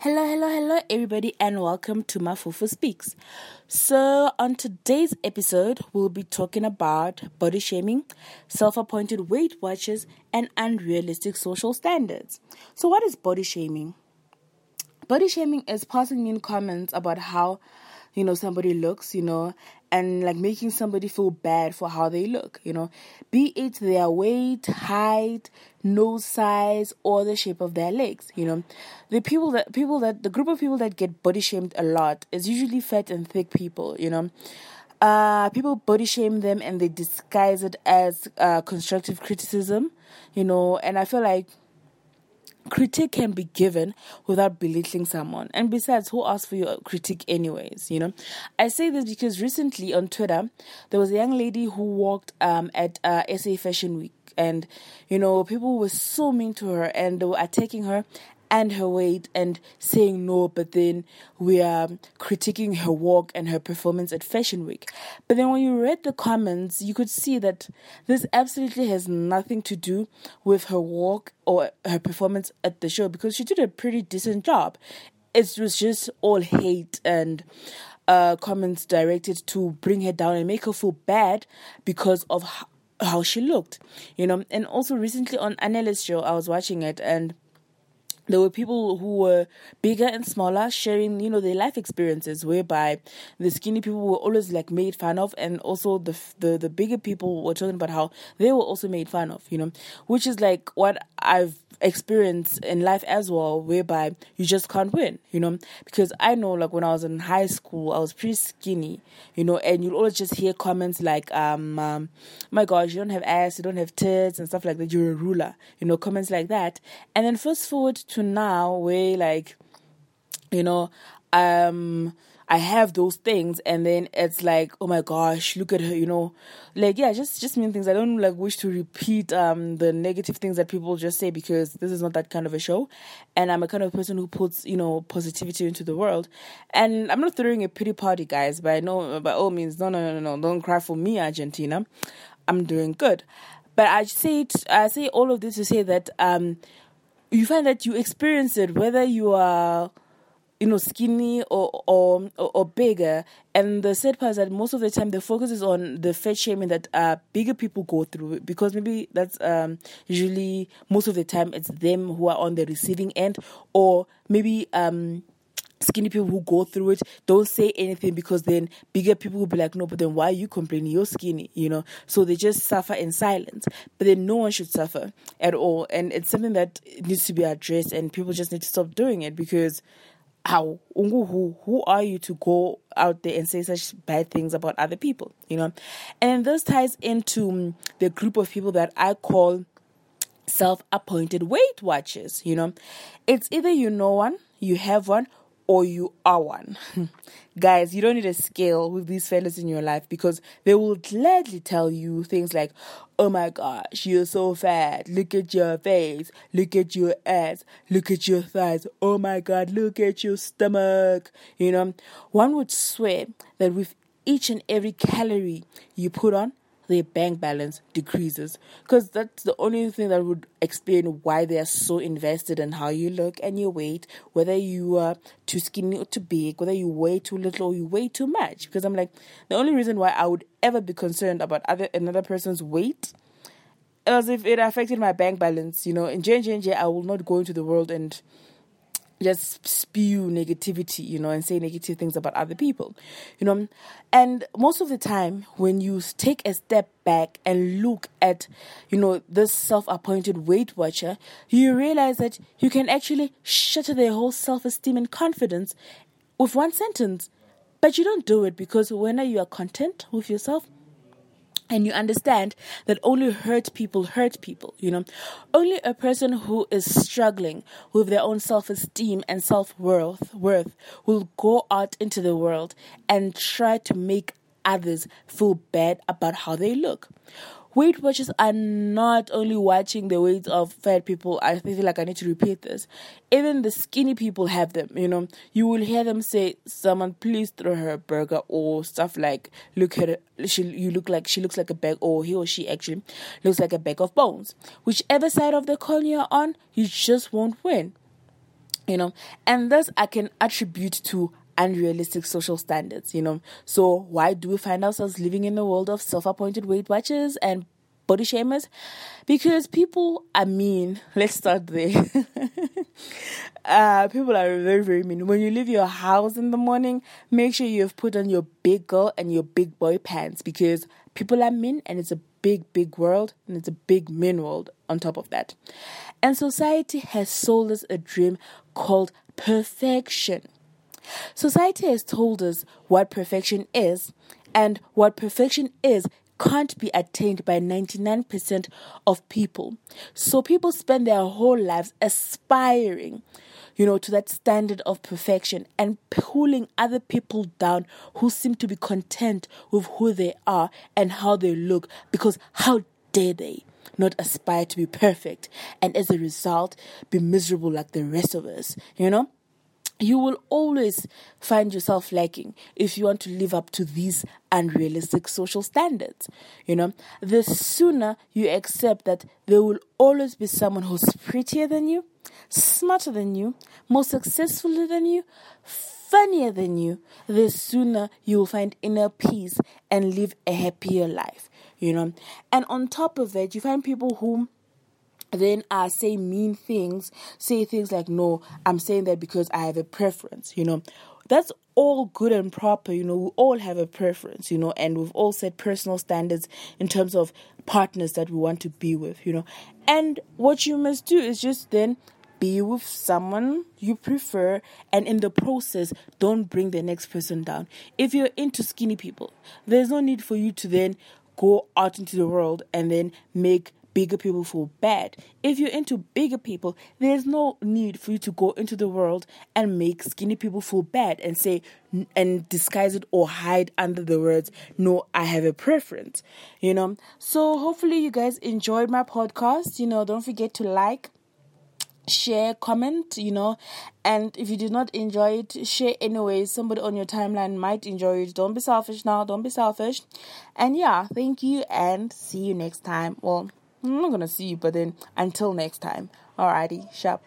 Hello, hello, hello, everybody, and welcome to Mafufu Speaks. So, on today's episode, we'll be talking about body shaming, self appointed Weight Watchers, and unrealistic social standards. So, what is body shaming? Body shaming is passing mean comments about how you know somebody looks you know and like making somebody feel bad for how they look you know? Be it their weight height nose size or the shape of their legs you know? The people that people that the group of people that get body shamed a lot is usually fat and thick people you know? Uh, people body shame them and they disguise it as uh, constructive criticism you know? And i feel like critique can be given without belittling someone. And besides, who asked for your critique, anyways? You know, I say this because recently on Twitter there was a young lady who walked um, at uh, SA Fashion Week, and you know, people were so mean to her and they were attacking her and her weight and saying no, but then we are critiquing her walk and her performance at Fashion Week. But then when you read the comments, you could see that this absolutely has nothing to do with her walk or her performance at the show because she did a pretty decent job. It was just all hate and uh, comments directed to bring her down and make her feel bad because of how, she looked, you know. And also recently on Anele's show, I was watching it and there were people who were bigger and smaller sharing you know their life experiences whereby the skinny people were always like made fun of and also the the the bigger people were talking about how they were also made fun of you know? Which is like what i've experienced in life as well whereby you just can't win you know? Because i know like when i was in high school i was pretty skinny you know? And you'll always just hear comments like um, um my gosh you don't have ass you don't have tits and stuff like that. You're a ruler you know? Comments like that. And then fast forward now where like you know um I have those things and then it's like, oh my gosh, look at her, you know. Like yeah, just just mean things. I don't like wish to repeat um the negative things that people just say because this is not that kind of a show. And I'm a kind of person who puts, you know, positivity into the world. And I'm not throwing a pity party, guys, I know by all means, no no no no, don't cry for me, Argentina. I'm doing good. But I say it I say all of this to say that um you find that you experience it whether you are you know skinny or, or or bigger. And the sad part is that most of the time the focus is on the fat shaming that uh bigger people go through. Because maybe that's um usually most of the time it's them who are on the receiving end or maybe um skinny people who go through it don't say anything because then bigger people will be like, no, but then why are you complaining? You're skinny, you know? So they just suffer in silence. But then no one should suffer at all. And it's something that needs to be addressed and people just need to stop doing it because how who who are you to go out there and say such bad things about other people you know and this ties into mm, the group of people that i call self-appointed weight watchers you know it's either you know one you have one or you are one. Guys, you don't need a scale with these fellas in your life because they will gladly tell you things like, oh my gosh, you're so fat. Look at your face. Look at your ass. Look at your thighs. Oh my god, look at your stomach. You know, one would swear that with each and every calorie you put on, their bank balance decreases. Because that's the only thing that would explain why they are so invested in how you look and your weight whether you are too skinny or too big whether you weigh too little or you weigh too much. Because i'm like the only reason why i would ever be concerned about other another person's weight as if it affected my bank balance you know. In j I will not go into the world and just spew negativity, you know, and say negative things about other people, you know. And most of the time, when you take a step back and look at, you know, this self appointed Weight Watcher, you realize that you can actually shatter their whole self esteem and confidence with one sentence. But you don't do it because when you are content with yourself, and you understand that only hurt people hurt people you know. Only a person who is struggling with their own self-esteem and self-worth worth will go out into the world and try to make others feel bad about how they look Weight Watchers are not only watching the weight of fat people. I feel like I need to repeat this. Even the skinny people have them. You know, you will hear them say, "Someone, please throw her a burger," or stuff like, "Look at her. She, you look like she looks like a bag," or he or she actually looks like a bag of bones. Whichever side of the coin you're on, you just won't win. you know, and thus I can attribute to unrealistic social standards, you know. So why do we find ourselves living in a world of self-appointed Weight Watchers and body shamers? Because people are mean. Let's start there. uh, people are very, very mean. When you leave your house in the morning, make sure you've put on your big girl and your big boy pants because people are mean and it's a big, big world and it's a big mean world on top of that. And society has sold us a dream called perfection. Society has told us what perfection is, and what perfection is can't be attained by 99% of people. So people spend their whole lives aspiring, you know, to that standard of perfection and pulling other people down who seem to be content with who they are and how they look because how dare they? Not aspire to be perfect and as a result be miserable like the rest of us, you know? You will always find yourself lacking if you want to live up to these unrealistic social standards. You know, the sooner you accept that there will always be someone who's prettier than you, smarter than you, more successful than you, funnier than you, the sooner you will find inner peace and live a happier life. You know, and on top of that, you find people who then I say mean things, say things like, no, I'm saying that because I have a preference, you know. That's all good and proper, you know. We all have a preference, you know, and we've all set personal standards in terms of partners that we want to be with, you know. And what you must do is just then be with someone you prefer and in the process don't bring the next person down if you're into skinny people there's no need for you to then go out into the world and then make bigger people feel bad. If you're into bigger people, there's no need for you to go into the world and make skinny people feel bad and say and disguise it or hide under the words, no, I have a preference. You know? So hopefully you guys enjoyed my podcast. You know, don't forget to like, share, comment, you know, and if you did not enjoy it, share anyway. Somebody on your timeline might enjoy it. Don't be selfish now, don't be selfish. And yeah, thank you and see you next time. Well, I'm not gonna see you, but then until next time. Alrighty, sharp.